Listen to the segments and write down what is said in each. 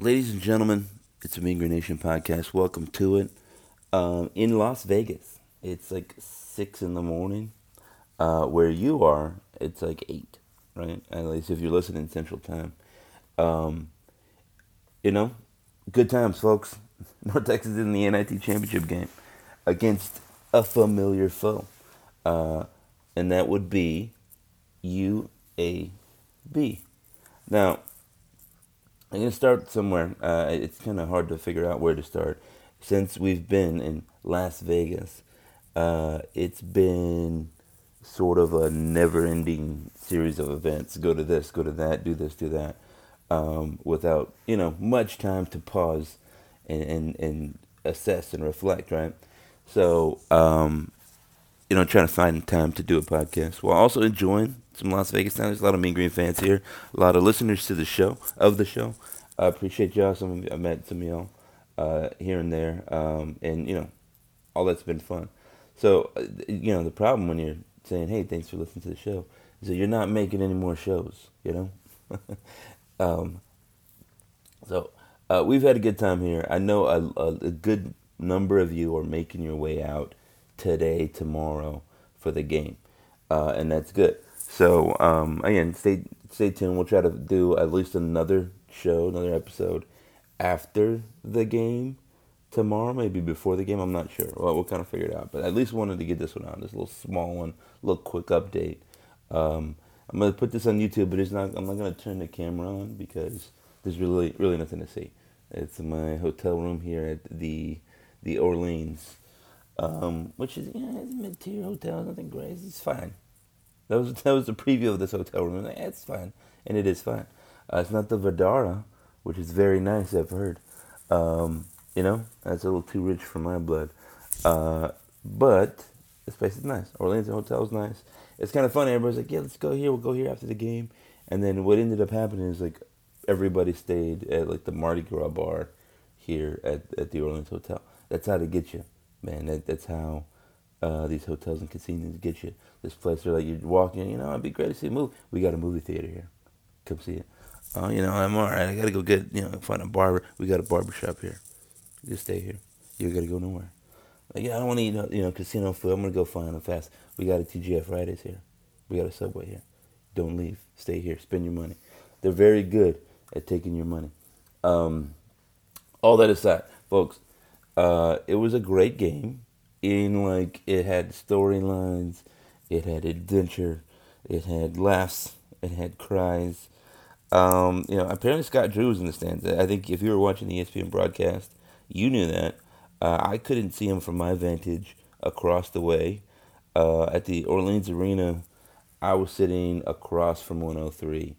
Ladies and gentlemen, it's a Mean Green Nation podcast. Welcome to it. Um, in Las Vegas, it's like six in the morning. Uh, where you are, it's like eight, right? At least if you're listening Central Time. Um, you know, good times, folks. North Texas in the NIT championship game against a familiar foe, uh, and that would be UAB. Now, I'm gonna start somewhere. Uh, it's kind of hard to figure out where to start since we've been in Las Vegas. Uh, it's been sort of a never-ending series of events. Go to this, go to that, do this, do that, um, without you know much time to pause and and, and assess and reflect. Right. So um, you know, trying to find time to do a podcast while also enjoying some Las Vegas time. There's a lot of Mean Green fans here, a lot of listeners to the show of the show. I appreciate y'all. Some I met some of y'all uh, here and there, um, and you know, all that's been fun. So uh, you know, the problem when you're saying, "Hey, thanks for listening to the show," is that you're not making any more shows. You know. um, so uh, we've had a good time here. I know a, a, a good number of you are making your way out today, tomorrow for the game, uh, and that's good. So um, again, stay stay tuned. We'll try to do at least another show, another episode after the game tomorrow, maybe before the game. I'm not sure. Well, we'll kind of figure it out. But at least wanted to get this one out. This little small one, little quick update. Um, I'm gonna put this on YouTube, but it's not. I'm not gonna turn the camera on because there's really really nothing to see. It's my hotel room here at the the Orleans, um, which is yeah, it's a mid tier hotel. Nothing great. It's fine. That was that was the preview of this hotel room. Like, yeah, it's fine, and it is fine. Uh, it's not the Vdara, which is very nice. I've heard. Um, you know, that's a little too rich for my blood. Uh, but this place is nice. Orleans Hotel is nice. It's kind of funny. Everybody's like, "Yeah, let's go here. We'll go here after the game." And then what ended up happening is like everybody stayed at like the Mardi Gras bar here at, at the Orleans Hotel. That's how they get you, man. That, that's how uh, these hotels and casinos get you. This place, they're like, you walk in, you know, it'd be great to see a movie. We got a movie theater here. Come see it. Oh, you know, I'm all right. I got to go get, you know, find a barber. We got a barber shop here. Just stay here. You got to go nowhere. Like, yeah, I don't want to eat, you know, casino food. I'm to go find a fast. We got a TGI Fridays here. We got a Subway here. Don't leave. Stay here. Spend your money. They're very good at taking your money. Um, all that aside, folks, uh, it was a great game. In like it had storylines, it had adventure, it had laughs, it had cries. Um, you know, apparently Scott Drew was in the stands. I think if you were watching the ESPN broadcast, you knew that. Uh, I couldn't see him from my vantage across the way. Uh, at the Orleans Arena, I was sitting across from 103.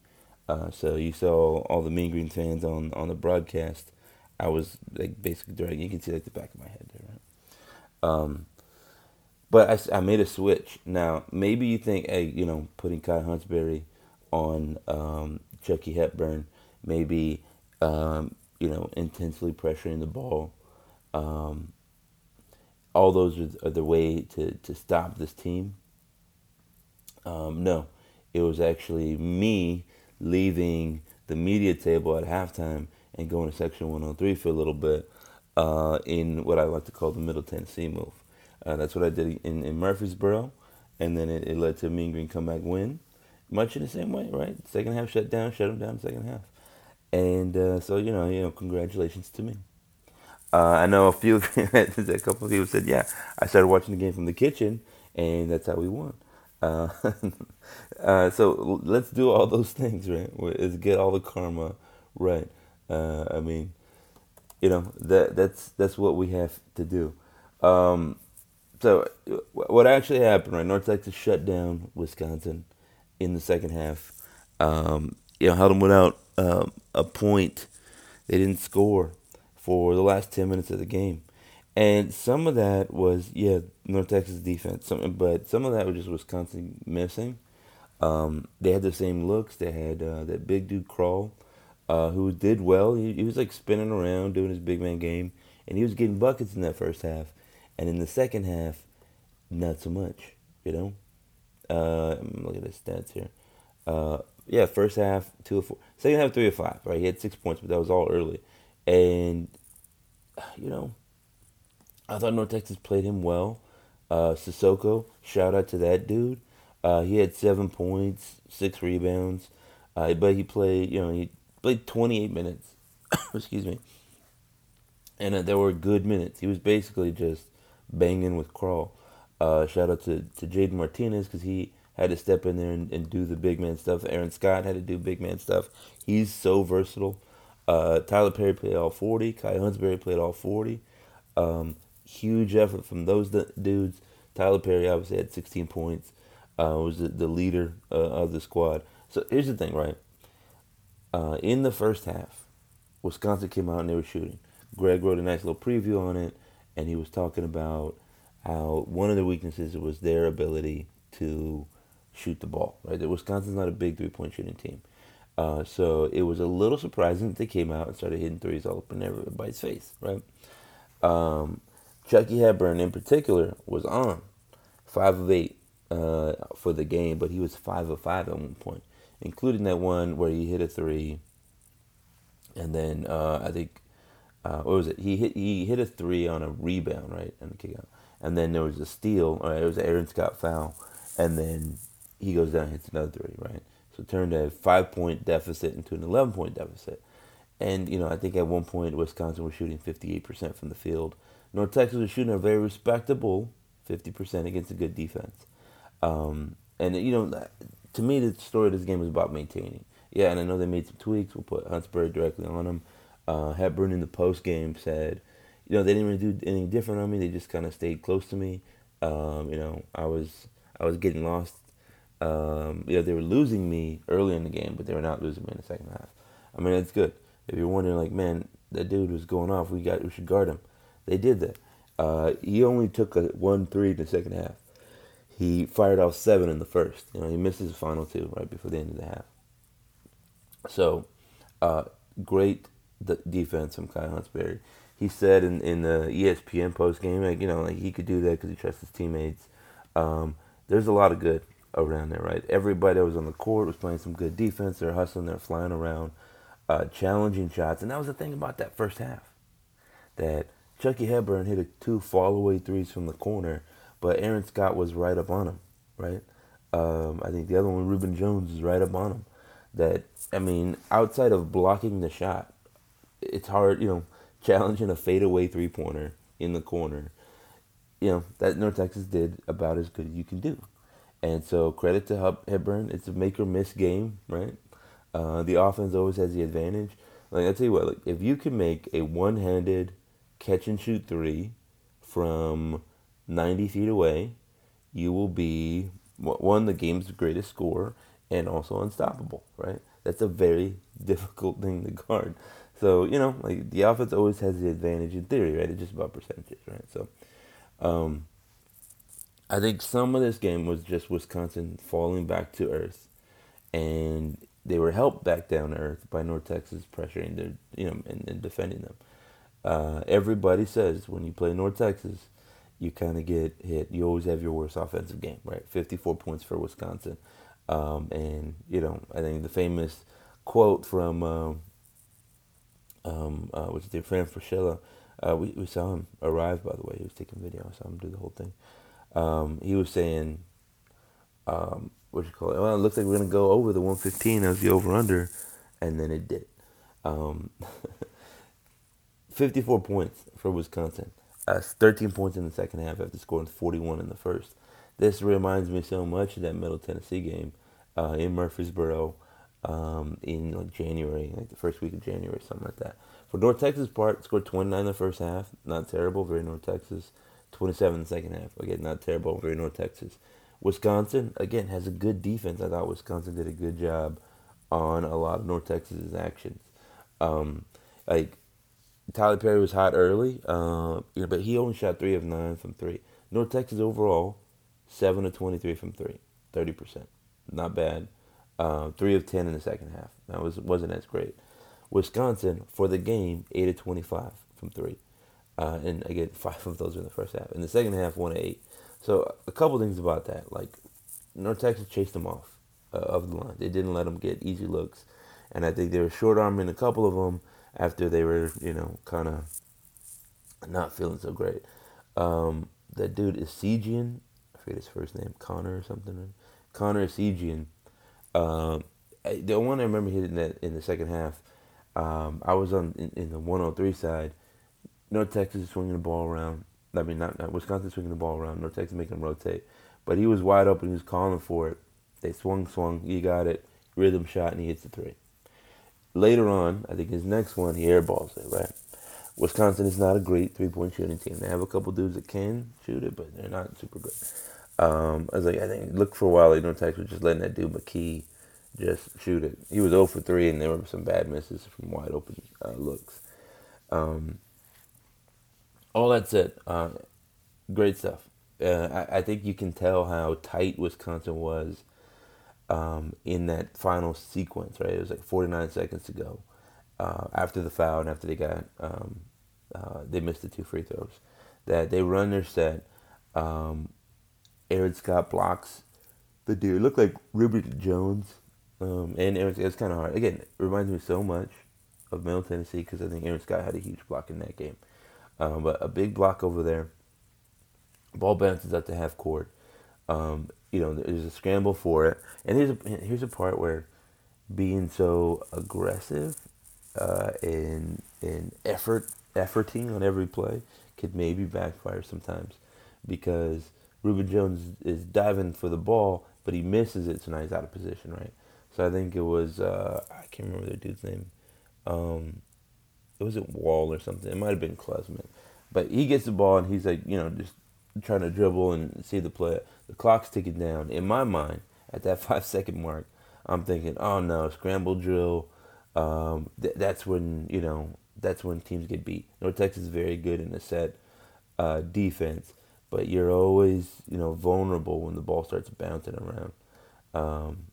Uh, so you saw all the Mean Green fans on, on the broadcast. I was like basically during. You can see like the back of my head there, right? Um, but I, I made a switch. Now maybe you think, hey, you know, putting Kai Huntsberry on um, Chucky Hepburn, maybe um, you know, intensely pressuring the ball. Um, all those are, are, the way to, to stop this team. Um, no, it was actually me leaving the media table at halftime and going to section 103 for a little bit uh, in what I like to call the Middle Tennessee move. Uh, that's what I did in, in Murfreesboro, and then it, it led to a Mean Green comeback win, much in the same way, right? Second half shut down, shut them down. Second half, and uh, so you know, you know, congratulations to me. Uh, I know a few, a couple of people said, yeah, I started watching the game from the kitchen, and that's how we won. Uh, uh, so let's do all those things, right? Let's get all the karma right. Uh, I mean, you know that that's that's what we have to do. Um, so what actually happened, right? North Texas shut down Wisconsin in the second half. Um, you know, held them without um, a point. They didn't score for the last ten minutes of the game, and some of that was yeah North Texas defense. Some, but some of that was just Wisconsin missing. Um, they had the same looks. They had uh, that big dude Crowl uh, who did well. He, he was like spinning around doing his big man game, and he was getting buckets in that first half. And in the second half, not so much. You know, uh, look at the stats here. Uh, yeah, first half two of four, second half three of five. Right, he had six points, but that was all early, and you know, I thought North Texas played him well. Uh, Sissoko, shout out to that dude. Uh, he had seven points, six rebounds, uh, but he played, you know, he played 28 minutes. Excuse me. And uh, there were good minutes. He was basically just banging with Crowl. Uh, shout out to, to Jayden Martinez because he had to step in there and, and, do the big man stuff. Aaron Scott had to do big man stuff. He's so versatile. Uh, Tylor Perry played all 40. Kai Huntsberry played all 40. Um, huge effort from those dudes. Tylor Perry obviously had 16 points. Uh, was the, the leader uh, of the squad. So here's the thing, right? Uh, in the first half, Wisconsin came out and they were shooting. Greg wrote a nice little preview on it, and he was talking about how one of the weaknesses was their ability to shoot the ball. Right, that Wisconsin's not a big three point shooting team, uh, so it was a little surprising that they came out and started hitting threes all up in everybody's face. Right, um, Chucky Hepburn in particular was on five of eight uh, for the game, but he was five of five at one point, including that one where he hit a three, and then uh, I think uh, what was it? He hit he hit a three on a rebound, right, and kick out, and then there was a steal. Or it was Aaron Scott foul, and then he goes down and hits another three, right. So turned a five point deficit into an eleven point deficit, and you know I think at one point Wisconsin was shooting fifty eight percent from the field. North Texas was shooting a very respectable fifty percent against a good defense, um, and you know to me the story of this game is about maintaining. Yeah, and I know they made some tweaks. We'll put Huntsberry directly on them uh, Hepburn in the post game said, you know, they didn't really do anything different on me. They just kind of stayed close to me. Um, you know, I was I was getting lost. Um, you know, they were losing me early in the game, but they were not losing me in the second half. I mean, it's good. If you're wondering, like, man, that dude was going off. We got we should guard him. They did that. Uh, he only took a one three in the second half. He fired off seven in the first. You know, he missed his final two right before the end of the half. So, uh, great the defense from Kai Huntsberry. He said in, in the ESPN post game, like, you know, like he could do that because he trusts his teammates. Um, there's a lot of good around there, right? Everybody that was on the court was playing some good defense. They're hustling, they're flying around, uh, challenging shots. And that was the thing about that first half. That Chucky Hepburn hit a two fall away threes from the corner, but Aaron Scott was right up on him, right? Um, I think the other one, Rubin Jones, is right up on him. That, I mean, outside of blocking the shot, it's hard, you know, challenging a fadeaway three pointer in the corner. You know that North Texas did about as good as you can do, and so credit to Hub- Hepburn. It's a make or miss game, right? Uh, the offense always has the advantage. Like I tell you what, like if you can make a one-handed catch and shoot three from 90 feet away, you will be one the game's greatest scorer and also unstoppable, right? That's a very difficult thing to guard. So you know, like the offense always has the advantage in theory, right? It's just about percentages, right? So, um, I think some of this game was just Wisconsin falling back to earth, and they were helped back down to earth by North Texas pressuring their, you know, and, and defending them. Uh, everybody says when you play North Texas, you kind of get hit. You always have your worst offensive game, right? Fifty-four points for Wisconsin, um, and you know, I think the famous quote from um, um, uh, which their friend Fraschilla. Uh, we, we saw him arrive, by the way. He was taking video. I saw him do the whole thing. Um, he was saying, um, what you call it? Well, it looks like we're going to go over the 115 as the over under, and then it did. Um, 54 points for Wisconsin. Uh, 13 points in the second half after scoring 41 in the first. This reminds me so much of that Middle Tennessee game uh, in Murfreesboro um, in like January, like the first week of January, something like that. For North Texas part, scored 29 in the first half, not terrible, very North Texas. 27 in the second half, again, not terrible, very North Texas. Wisconsin, again, has a good defense. I thought Wisconsin did a good job on a lot of North Texas's actions. Um, like, Tylor Perry was hot early, uh, you know, but he only shot 3 of 9 from 3. North Texas overall, 7 of 23 from 3, 30%. Not bad. Uh, three of ten in the second half. That was wasn't as great. Wisconsin for the game eight of twenty five from three, uh, and again five of those in the first half. In the second half, one of eight. So a couple things about that. Like North Texas chased them off. uh, of the line. They didn't let them get easy looks, and I think they were short arming a couple of them after they were, you know, kind of not feeling so great. Um, that dude Essegian, I forget his first name, Connor or something. Connor Essegian. Um, the one I remember hitting that in the second half, um, I was on in, in, the 103 side. North Texas is swinging the ball around. I mean, not, not Wisconsin swinging the ball around. North Texas making him rotate, but he was wide open. He was calling for it. They swung, swung. He got it. Rhythm shot, and he hits the three. Later on, I think his next one, he airballs it right. Wisconsin is not a great three point shooting team. They have a couple dudes that can shoot it, but they're not super good. Um, I was like, I think look for a while. You know, Texas was just letting that dude McGee just shoot it. He was 0 for 3, and there were some bad misses from wide open uh, looks. Um, all that said, uh, great stuff. Uh, I, I, think you can tell how tight Wisconsin was um, in that final sequence, right? It was like 49 seconds to go uh, after the foul and after they got um, uh, they missed the two free throws. That they run their set. Um, Aaron Scott blocks the dude. It looked like Rubin Jones. Um, and Aaron, was kind of hard. Again, it reminds me so much of Middle Tennessee because I think Aaron Scott had a huge block in that game. Um, but a big block over there. Ball bounces out to half court. Um, you know, there's a scramble for it. And here's a here's a part where being so aggressive uh, in effort efforting on every play could maybe backfire sometimes because Rubin Jones is diving for the ball, but he misses it, so now he's out of position, right? So I think it was uh, I can't remember the dude's name. Um, it wasn't Wahl or something. It might have been Klesmit, but he gets the ball and he's like, you know, just trying to dribble and see the play. The clock's ticking down. In my mind, at that five second mark, I'm thinking, oh no, scramble drill um, th- that's when you know that's when teams get beat. North Texas is very good in the set uh, defense, but you're always you know vulnerable when the ball starts bouncing around. Um,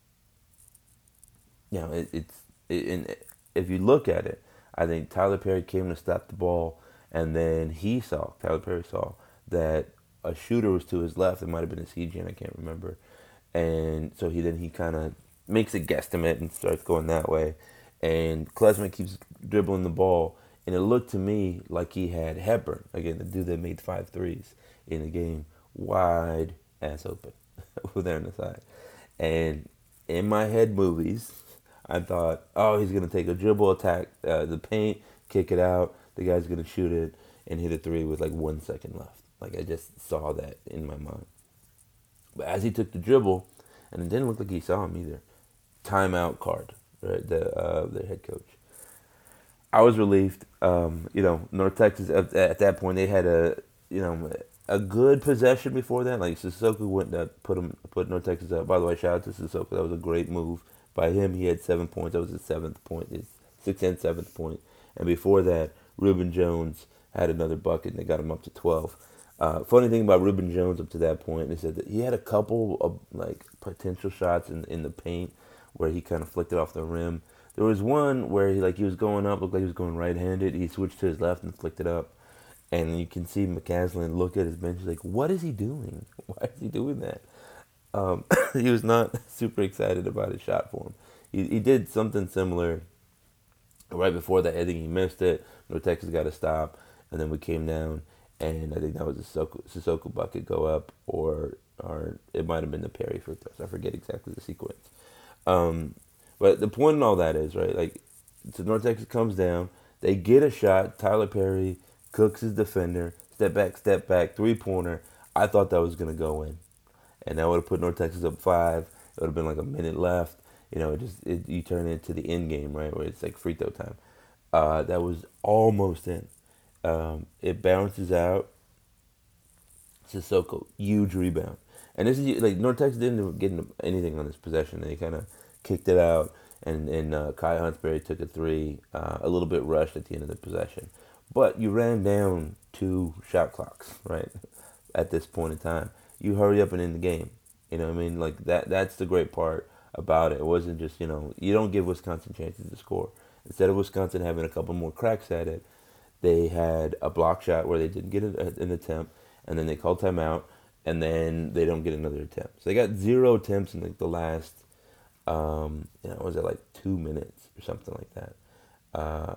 you know, it, it's it, if you look at it, I think Tylor Perry came to stop the ball, and then he saw Tylor Perry saw that a shooter was to his left. It might have been a CG, I can't remember. And so he then he kind of makes a guesstimate and starts going that way and Klesmit keeps dribbling the ball, and it looked to me like he had Hepburn again, the dude that made five threes in the game, wide ass open over there on the side. And in my head movies, I thought, oh, he's gonna take a dribble attack, uh, the paint, kick it out. The guy's gonna shoot it and hit a three with like one second left. Like I just saw that in my mind. But as he took the dribble, and it didn't look like he saw him either. Timeout card right? The uh, the head coach. I was relieved. Um, you know, North Texas at, at, that point they had a you know a good possession before that. Like Sissoko went to put him put North Texas up. By the way, shout out to Sissoko. That was a great move by him. He had seven points. That was his seventh point. His sixth and seventh point. And before that, Rubin Jones had another bucket and they got him up to twelve. Uh, funny thing about Rubin Jones up to that point, said that he had a couple of like potential shots in in the paint where he kind of flicked it off the rim. There was one where he like he was going up, looked like he was going right-handed. He switched to his left and flicked it up, and you can see McCasland look at his bench like, "What is he doing? Why is he doing that?" Um, he was not super excited about his shot for him. He he did something similar right before that. I think he missed it. North Texas got a stop, and then we came down, and I think that was a Sissoko, bucket go up, or or it might have been the Perry for throws. I forget exactly the sequence. Um, but the point in all that is right. Like, so North Texas comes down, they get a shot. Tylor Perry cooks his defender, step back, step back, three pointer. I thought that was gonna go in, and that would have put North Texas up five. It would have been like a minute left. You know, it just it, you turn it into the end game, right, where it's like free throw time. Uh, that was almost in. Um, it bounces out. Sissoko, huge rebound. And this is like North Texas didn't get anything on this possession. They kind of kicked it out, and and uh, Kai Huntsberry took a three, uh, a little bit rushed at the end of the possession. But you ran down two shot clocks, right? At this point in time, you hurry up and end the game. You know what I mean? Like that. That's the great part about it. It wasn't just you know you don't give Wisconsin chances to score. Instead of Wisconsin having a couple more cracks at it, they had a block shot where they didn't get an attempt, and then they called timeout and then they don't get another attempt. So they got zero attempts in like the last Um, you know, it was at like two minutes or something like that. Uh,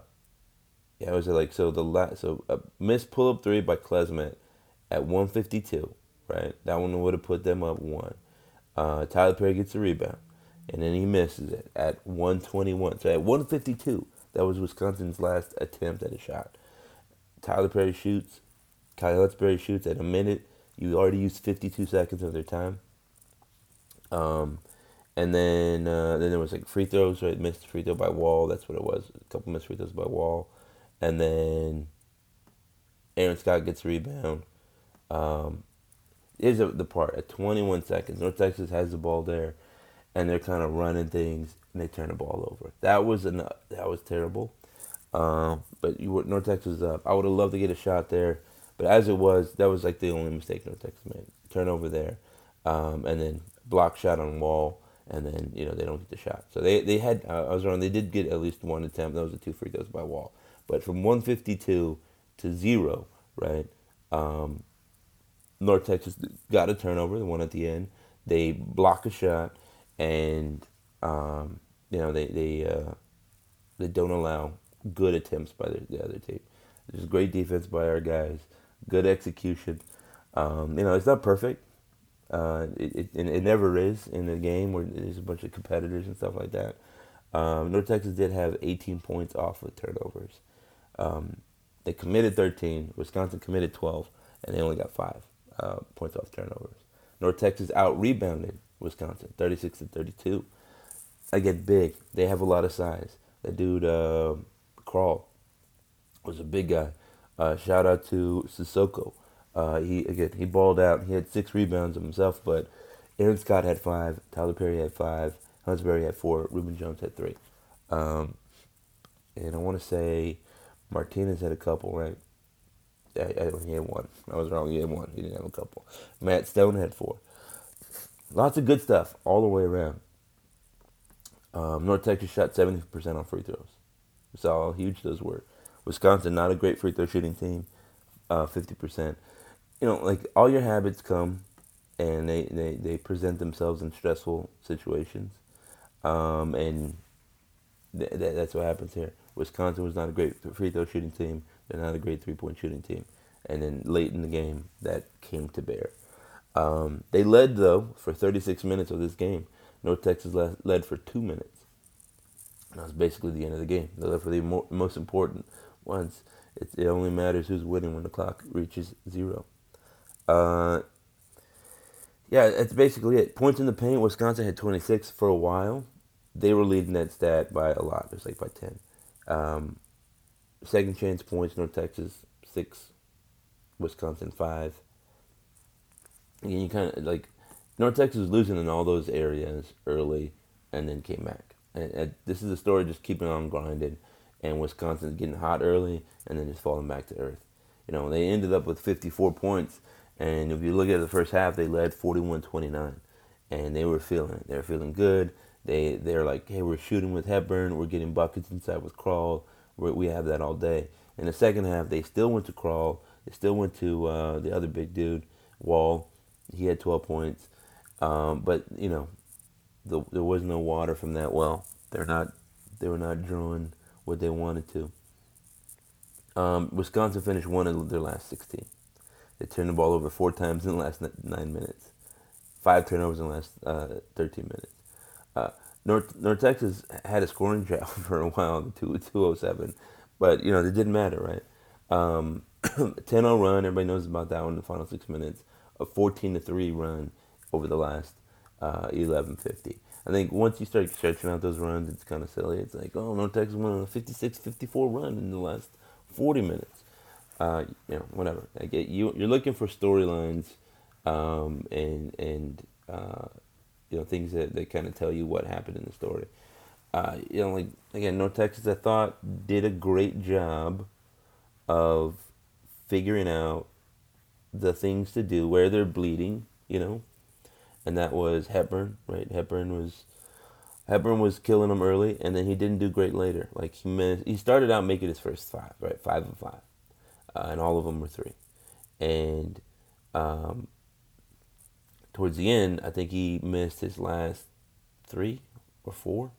yeah, it was like so the last so a missed pull up three by Klesmit at 152. Right, that one would have put them up one. Uh, Tylor Perry gets a rebound, and then he misses it at 121. So at 152, that was Wisconsin's last attempt at a shot. Tylor Perry shoots. Kyle Berry shoots at a minute. You already used 52 seconds of their time. Um, and then uh, then there was like free throws, right? Missed free throw by Wahl. That's what it was. A couple missed free throws by Wahl, and then Aaron Scott gets a rebound. Um, here's the part at 21 seconds. North Texas has the ball there, and they're kind of running things, and they turn the ball over. That was enough. That was terrible. Um, but you were North Texas up. I would have loved to get a shot there, but as it was, that was like the only mistake North Texas made. Turnover there, um, and then block shot on Wahl, and then you know they don't get the shot. So they they had uh, I was wrong. They did get at least one attempt. Was the two free throws by Wahl. But from 152 to zero, right? Um, North Texas got a turnover, the one at the end. They block a shot, and um, you know they they uh, they don't allow good attempts by the, the other team. Just great defense by our guys, good execution. Um, you know it's not perfect. Uh, it, it, it never is in a game where there's a bunch of competitors and stuff like that. Um, North Texas did have 18 points off with turnovers. Um, they committed 13. Wisconsin committed 12, and they only got five uh, points off turnovers. North Texas out rebounded Wisconsin 36 to 32. I get big. They have a lot of size. That dude uh, Crowl was a big guy. Uh, shout out to Sissoko. Uh, he again he balled out. He had six rebounds himself, but Aaron Scott had five. Tylor Perry had five. Huntsberry had four. Rubin Jones had three. Um, and I want to say Martinez had a couple, right? I, I, he had one. I was wrong. He had one. He didn't have a couple. Matt Stone had four. Lots of good stuff all the way around. Um, North Texas shot 70% on free throws. We saw how huge those were. Wisconsin, not a great free throw shooting team, uh, 50%. You know, like all your habits come and they, they, they present themselves in stressful situations. Um, and th- th- that's what happens here. Wisconsin was not a great free throw shooting team. They're not a great three point shooting team. And then late in the game, that came to bear. Um, they led, though, for 36 minutes of this game. North Texas led for two minutes. And that was basically the end of the game. They led for the mo- most important ones. It, it, only matters who's winning when the clock reaches zero. Uh, yeah, that's basically it. Points in the paint, Wisconsin had 26 for a while. They were leading that stat by a lot. It was like by 10. Um, second chance points, North Texas, 6. Wisconsin, 5. And you kind of like North Texas was losing in all those areas early and then came back. And, and this is a story just keeping on grinding. And Wisconsin's getting hot early and then just falling back to earth. You know, they ended up with 54 points and if you look at the first half, they led 41-29, and they were feeling. They were feeling good. They they're like, hey, we're shooting with Hepburn. We're getting buckets inside with Crowl, We're, we have that all day. In the second half, they still went to Crowl, They still went to uh, the other big dude, Wahl. He had 12 points, um, but you know, the, there was no water from that well. They're not. They were not drawing what they wanted to. Um, Wisconsin finished one of their last 16. They turned the ball over four times in the last nine minutes, five turnovers in the last uh, 13 minutes. Uh, North North Texas had a scoring drought for a while, the two two oh seven, but you know it didn't matter, right? Um, 10-0 run, everybody knows about that one. In the final six minutes, a 14 to three run over the last uh, 11:50. I think once you start stretching out those runs, it's kind of silly. It's like, oh, North Texas won a 56-54 run in the last 40 minutes uh, you know, whatever. I get you. You're looking for storylines, um, and and uh, you know things that, that kind of tell you what happened in the story. Uh, you know, like again, North Texas, I thought did a great job of figuring out the things to do where they're bleeding. You know, and that was Hepburn, right? Hepburn was. Hepburn was killing him early, and then he didn't do great later. Like he missed, he started out making his first five, right, five and five, uh, and all of them were three. And um, towards the end, I think he missed his last three, or four.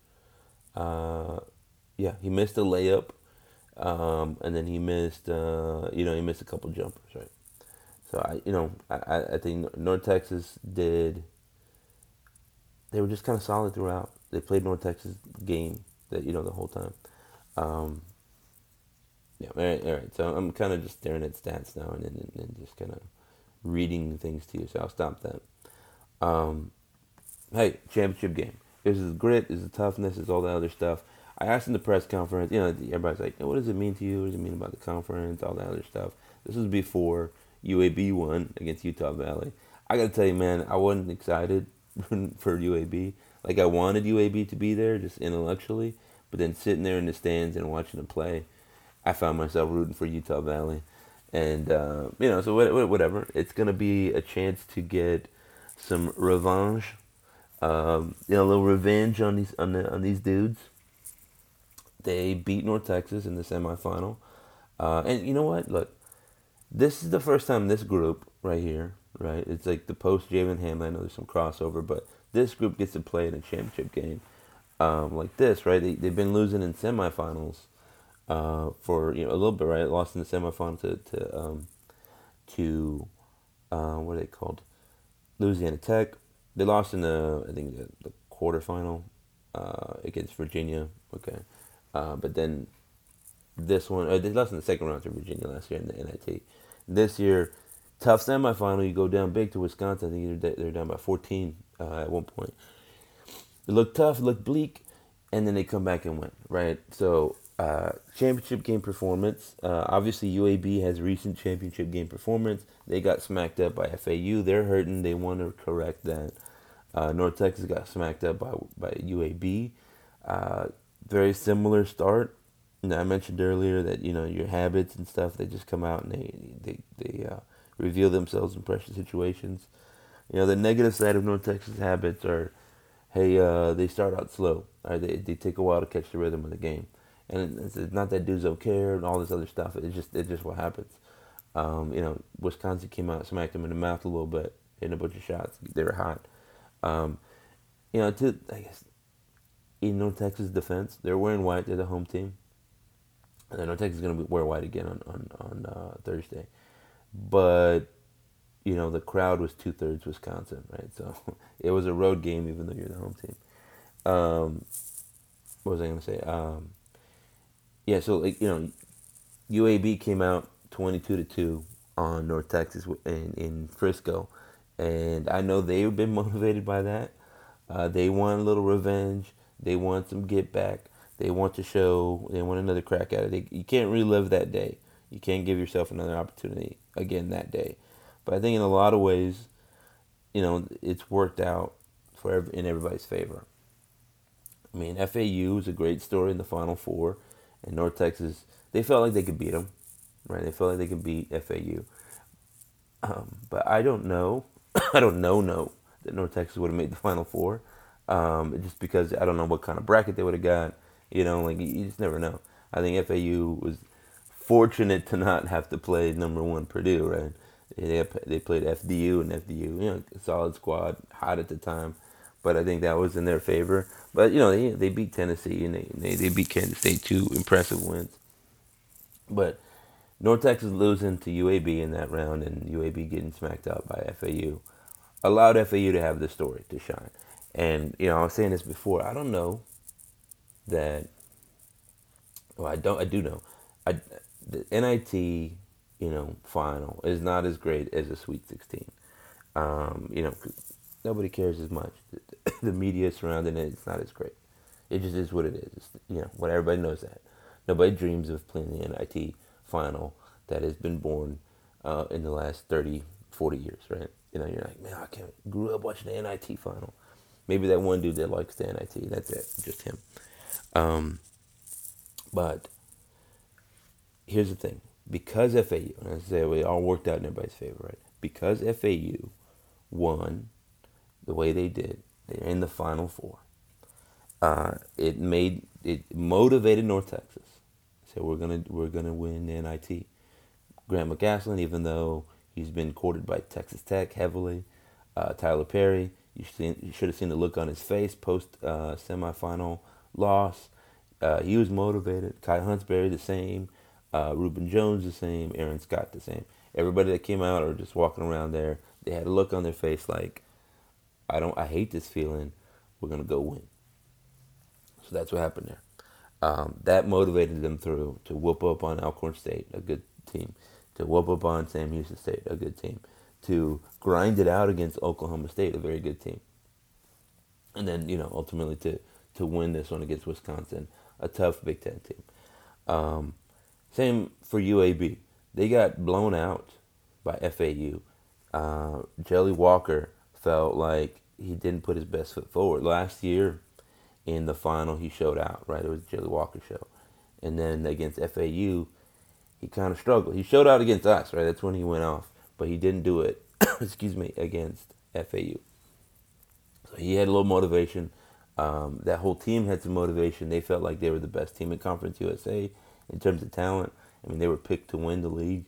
Uh, yeah, he missed a layup, um, and then he missed. Uh, you know, he missed a couple jumpers, right? So I, you know, I, I think North Texas did. They were just kind of solid throughout. They played North Texas game that you know the whole time. Um, yeah, all right, all right. So I'm kind of just staring at stats now and, and, and just kind of reading things to you. So I'll stop that. Um, hey, championship game. This is grit, this is toughness, is all that other stuff. I asked in the press conference, you know, everybody's like, what does it mean to you? What does it mean about the conference? All that other stuff. This was before UAB won against Utah Valley. I got to tell you, man, I wasn't excited for UAB. Like, I wanted UAB to be there just intellectually, but then sitting there in the stands and watching them play, I found myself rooting for Utah Valley. And, uh, you know, so whatever. It's to be a chance to get some revenge. Um, you know, a little revenge on these on, the, on these dudes. They beat North Texas in the semifinal. Uh, and you know what? Look, this is the first time this group right here, right? It's like the post Jaylin Hamlin. I know there's some crossover, but this group gets to play in a championship game um, like this, right? They, they've been losing in semifinals uh, for you know a little bit, right? Lost in the semifinal to to um, to uh, what are they called? Louisiana Tech. They lost in the I think the, the quarterfinal uh, against Virginia. Okay, uh, but then this one uh, they lost in the second round to Virginia last year in the NIT. This year, tough semifinal. You go down big to Wisconsin. I think they're, they're down by 14 uh, at one point. It looked tough, it looked bleak, and then they come back and win. Right, so uh, championship game performance. Uh, obviously, UAB has recent championship game performance. They got smacked up by FAU. They're hurting. They want to correct that. Uh, North Texas got smacked up by by UAB. Uh, very similar start. And I mentioned earlier that you know your habits and stuff they just come out and they they they uh, reveal themselves in pressure situations. You know the negative side of North Texas habits are, hey, uh, they start out slow. They they take a while to catch the rhythm of the game and it's not that dudes don't care and all this other stuff. It's just it's just what happens. Um, you know, Wisconsin came out, smacked them in the mouth a little bit, hit a bunch of shots. They were hot. Um, you know, to I guess in North Texas defense, they're wearing white. They're the home team. And North Texas is going to wear white again on on on uh, Thursday, but you know the crowd was two thirds Wisconsin, right? So it was a road game, even though you're the home team. Um, what was I going to say? Um, yeah, so like you know, UAB came out twenty two to two on North Texas in in Frisco, and I know they've been motivated by that. Uh, they want a little revenge. They want some get back. They want to show. They want another crack at it. They, you can't relive that day. You can't give yourself another opportunity again that day. But I think in a lot of ways, you know, it's worked out for every, in everybody's favor. I mean, FAU is a great story in the Final Four and North Texas, they felt like they could beat them, right? They felt like they could beat FAU. Um, but I don't know. I don't know, no, that North Texas would have made the Final Four. Um, just because I don't know what kind of bracket they would have got. You know, like you just never know. I think FAU was fortunate to not have to play number one Purdue, right? They they played FDU and FDU, you know, solid squad, hot at the time but I think that was in their favor. But you know, they they beat Tennessee and they they, they beat Kansas State two impressive wins. But North Texas losing to UAB in that round and UAB getting smacked out by FAU allowed FAU to have the story to shine. And you know, I was saying this before. I don't know that. Well, I don't. I do know. I the NIT, you know, final is not as great as a Sweet Sixteen. Um, you know, nobody cares as much. the media surrounding it, it's not as great. It just is what it is. It's, you know, what everybody knows that. Nobody dreams of playing the NIT final that has been born uh, in the last 30, 40 years, right? You know, you're like, man, I can't, grew up watching the NIT final. Maybe that one dude that likes the NIT, that's it, just him. Um, but here's the thing because FAU, and I say we all worked out in everybody's favor, right? Because FAU won the way they did, they're in the Final Four. Uh, it made it motivated North Texas. So we're gonna we're gonna win the NIT. Grant McCasland, even though he's been courted by Texas Tech heavily, uh, Tylor Perry, You, seen, you should have seen the look on his face post uh, semifinal loss. Uh, he was motivated. Kai Huntsberry the same. Uh, Rubin Jones the same. Aaron Scott the same. Everybody that came out or just walking around there, they had a look on their face like, I don't, I hate this feeling. We're gonna go win. So that's what happened there. Um, that motivated them through to whoop up on Alcorn State, a good team, to whoop up on Sam Houston State, a good team, to grind it out against Oklahoma State, a very good team, and then you know ultimately to to win this one against Wisconsin, a tough Big Ten team. Um, same for UAB. They got blown out by FAU. Uh, Jelly Walker felt like he didn't put his best foot forward. Last year in the final, he showed out, right? It was Jelly Walker show. And then against FAU, he kind of struggled. He showed out against us, right? That's when he went off. But he didn't do it, excuse me, against FAU. So he had a little motivation. Um, that whole team had some motivation. They felt like they were the best team in Conference USA in terms of talent. I mean, they were picked to win the league.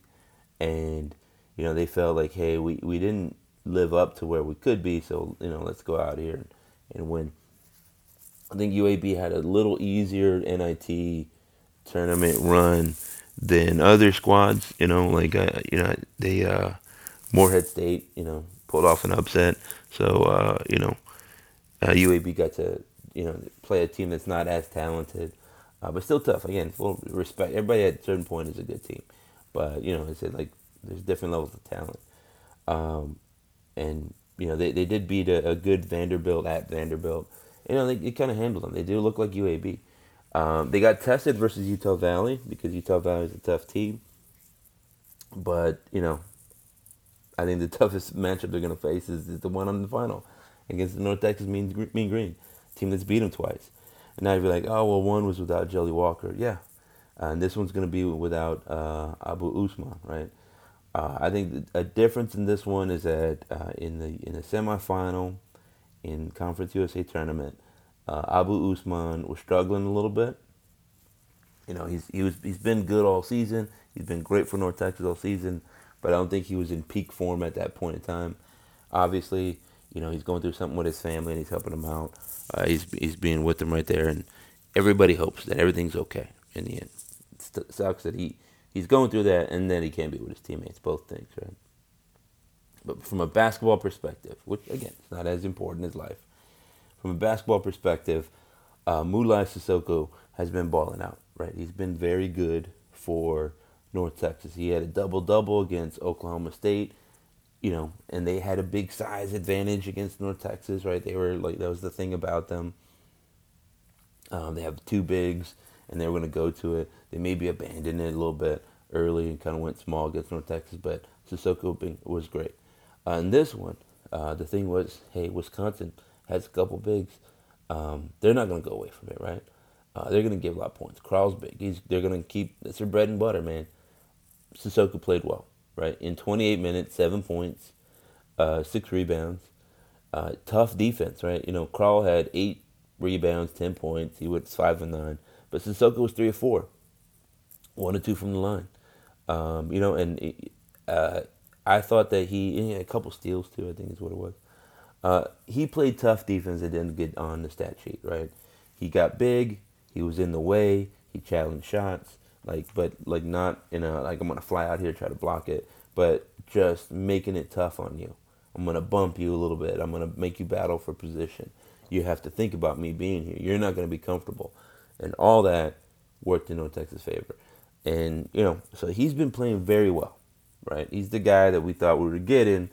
And, you know, they felt like, hey, we, we didn't live up to where we could be, so, you know, let's go out here and, and win. I think UAB had a little easier NIT tournament run than other squads. You know, like uh, you know they uh, Morehead State, you know, pulled off an upset. So uh, you know, uh, UAB got to you know play a team that's not as talented, uh, but still tough. Again, full respect. Everybody at a certain point is a good team, but you know, I said like there's different levels of talent. Um, and you know they, they did beat a, a good Vanderbilt at Vanderbilt you know, they, they kind of handled them. They do look like UAB. Um, they got tested versus Utah Valley because Utah Valley is a tough team. But, you know, I think the toughest matchup they're going to face is, is, the one on the final against the North Texas Mean, mean Green, team that's beat them twice. And now you'd be like, oh, well, one was without Jelly Walker. Yeah. And this one's going to be without uh, Abou Ousmane, right? Uh, I think a difference in this one is that uh, in the in the semifinal, in Conference USA tournament. Uh, Abou Ousmane was struggling a little bit. You know, he's he was he's been good all season. He's been great for North Texas all season, but I don't think he was in peak form at that point in time. Obviously, you know he's going through something with his family and he's helping him out. Uh, he's he's being with them right there, and everybody hopes that everything's okay in the end. It sucks that he he's going through that and then he can't be with his teammates. Both things, right? But from a basketball perspective, which again is not as important as life, from a basketball perspective, uh, Moulaye Sissoko has been balling out. Right, he's been very good for North Texas. He had a double double against Oklahoma State, you know, and they had a big size advantage against North Texas. Right, they were like that was the thing about them. Um, they have two bigs, and they were going to go to it. They maybe abandoned it a little bit early and kind of went small against North Texas, but Sissoko was great. Uh, in this one, uh, the thing was, hey, Wisconsin has a couple bigs. Um, they're not going to go away from it, right? Uh, they're going to give a lot of points. Crowl's big. He's, they're going to keep, it's their bread and butter, man. Sissoko played well, right? In 28 minutes, seven points, uh, six rebounds. Uh, tough defense, right? You know, Crowl had eight rebounds, 10 points. He was five and nine. But Sissoko was three or four, one or two from the line. Um, you know, and uh, I thought that he, he had a couple steals too. I think is what it was. Uh, he played tough defense and didn't get on the stat sheet. Right, he got big. He was in the way. He challenged shots. Like, but like not in a like I'm gonna fly out here try to block it, but just making it tough on you. I'm gonna bump you a little bit. I'm gonna make you battle for position. You have to think about me being here. You're not gonna be comfortable, and all that worked in North Texas' favor. And you know, so he's been playing very well right? He's the guy that we thought we were getting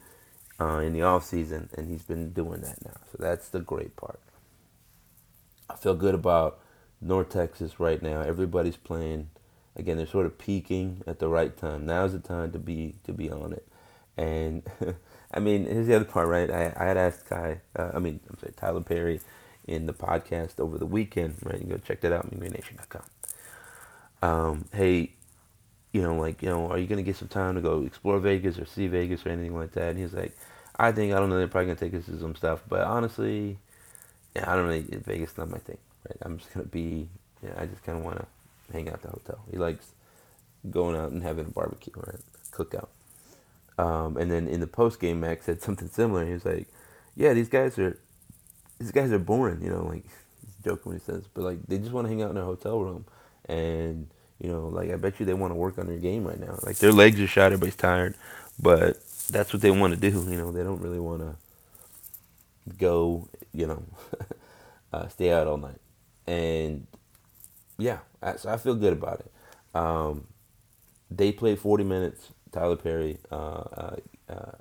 uh, in the off season, and he's been doing that now. So that's the great part. I feel good about North Texas right now. Everybody's playing. Again, they're sort of peaking at the right time. Now's the time to be to be on it. And I mean, here's the other part, right? I, I had asked Kai, uh, I mean, I'm sorry, Tylor Perry in the podcast over the weekend, right? You go check that out, MeanGreenNation.com. Um, hey, you know, like, you know, are you to get some time to go explore Vegas or see Vegas or anything like that? And he's like, I think, I don't know, they're probably to take us to some stuff. But honestly, yeah, I don't really, Vegas not my thing, right? I'm just to be, yeah, I just kind of want to hang out at the hotel. He likes going out and having a barbecue, or a Cookout. Um, and then in the post game, Max said something similar. He was like, yeah, these guys are these guys are boring. You know, like he's joking when he says, but like they just want to hang out in their hotel room, and you know, like I bet you they want to work on their game right now. Like their legs are shot, everybody's tired, but that's what they want to do. You know, they don't really want to go. You know, uh, stay out all night, and yeah, I, so I feel good about it. Um, they played 40 minutes. Tylor Perry, uh, uh, uh,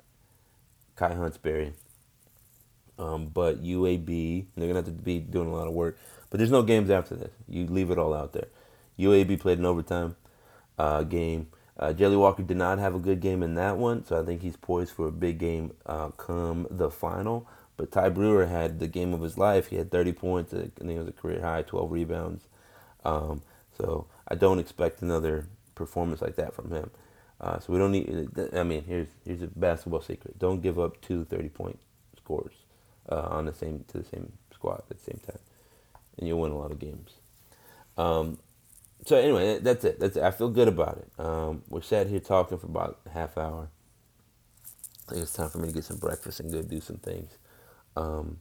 Kai Huntsberry, um, but UAB, they're gonna have to be doing a lot of work. But there's no games after this. You leave it all out there. UAB played an overtime uh, game. Uh, Jelly Walker did not have a good game in that one, so I think he's poised for a big game uh, come the final. But Ty Brewer had the game of his life. He had 30 points. I think it was a career high, 12 rebounds. Um, so I don't expect another performance like that from him. Uh, so we don't need. I mean, here's here's a basketball secret: don't give up two 30 point scores uh, on the same to the same squad at the same time, and you'll win a lot of games. Um, so anyway, that's it. That's it. I feel good about it. Um, we're sat here talking for about half hour. I think it's time for me to get some breakfast and go do some things. Um,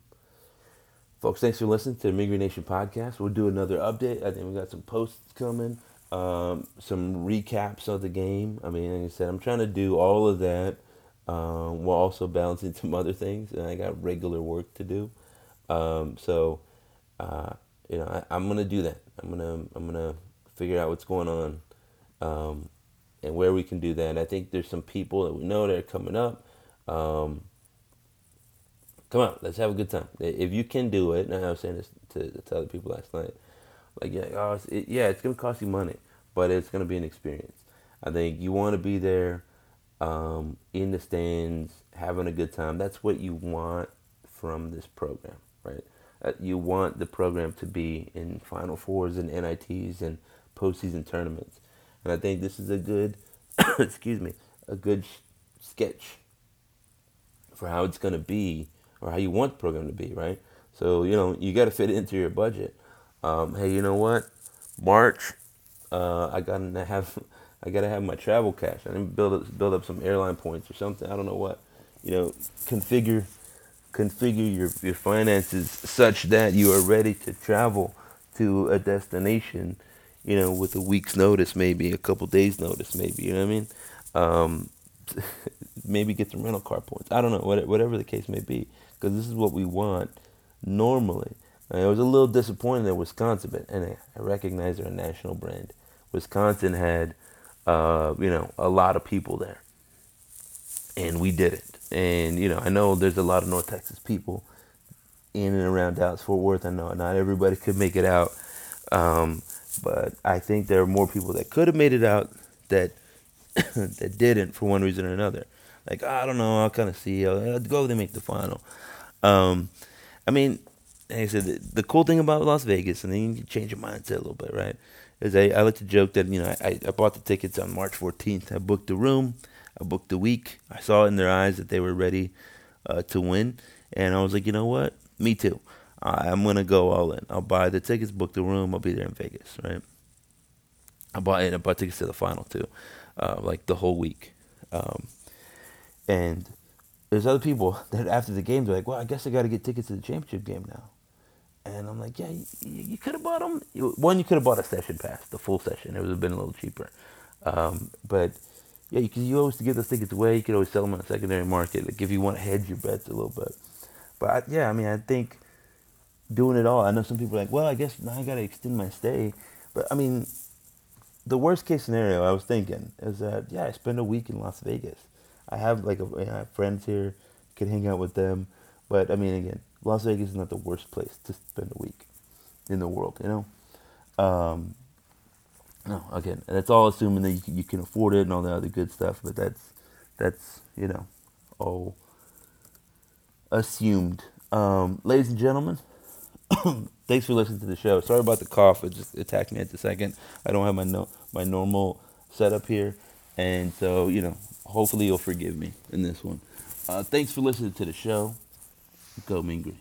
folks, thanks for listening to the Mean Green Nation podcast. We'll do another update. I think we got some posts coming, um, some recaps of the game. I mean, like I said, I'm trying to do all of that um, while also balancing some other things, and I got regular work to do. Um, so, uh, you know, I, am gonna do that. I'm gonna I'm gonna figure out what's going on, um, and where we can do that. And I think there's some people that we know that are coming up. Um, come on, let's have a good time. If you can do it, and I was saying this to, to other people last night, like yeah, oh, it's, it, yeah, it's gonna cost you money, but it's gonna be an experience. I think you want to be there, um, in the stands, having a good time. That's what you want from this program, right? Uh, you want the program to be in Final Fours and NITs and postseason tournaments, and I think this is a good, excuse me, a good sketch for how it's going to be or how you want the program to be, right? So you know you got to fit it into your budget. Um, hey, you know what? March, uh, I gotta have I gotta have my travel cash. I didn't build up, build up some airline points or something. I don't know what. You know, configure configure your your finances such that you are ready to travel to a destination. You know, with a week's notice, maybe a couple days' notice, maybe. You know what I mean? Um, maybe get some rental car points. I don't know, whatever the case may be because this is what we want normally. I was a little disappointed at Wisconsin, but and I recognize they're a national brand. Wisconsin had, uh, you know, a lot of people there, and we didn't. And you know, I know there's a lot of North Texas people in and around Dallas Fort Worth. I know not everybody could make it out, um, but I think there are more people that could have made it out that that didn't for one reason or another. Like I don't know, I'll kind of see. I'll go. They make the final. Um, I mean, like I said, the, the, cool thing about Las Vegas, and then you change your mindset a little bit, right? Is I, I like to joke that you know I, I bought the tickets on March 14th. I booked the room, I booked the week. I saw in their eyes that they were ready uh, to win, and I was like, you know what? Me too. I'm gonna go all in. I'll buy the tickets, book the room. I'll be there in Vegas, right? I bought and I bought tickets to the final too, uh, like the whole week, um, and there's other people that after the game they're like, well, I guess I got to get tickets to the championship game now. And I'm like, yeah, you, you could have bought them. One, you could have bought a session pass, the full session. It would have been a little cheaper. Um, but yeah, you, you always give those tickets away. You could always sell them on the secondary market, like if you want to hedge your bets a little bit. But I, yeah, I mean, I think doing it all. I know some people are like, well, I guess now I got to extend my stay. But I mean, the worst case scenario I was thinking is that yeah, I spend a week in Las Vegas. I have like a, I have friends here, can hang out with them. But I mean, again, Las Vegas is not the worst place to spend a week in the world. You know, um, no, again, that's all assuming that you can, you can afford it and all the other good stuff. But that's that's you know, all assumed. Um, ladies and gentlemen, thanks for listening to the show. Sorry about the cough; it just attacked me at the second. I don't have my no my normal setup here, and so you know, hopefully you'll forgive me in this one. Uh, thanks for listening to the show. Go Mean Green.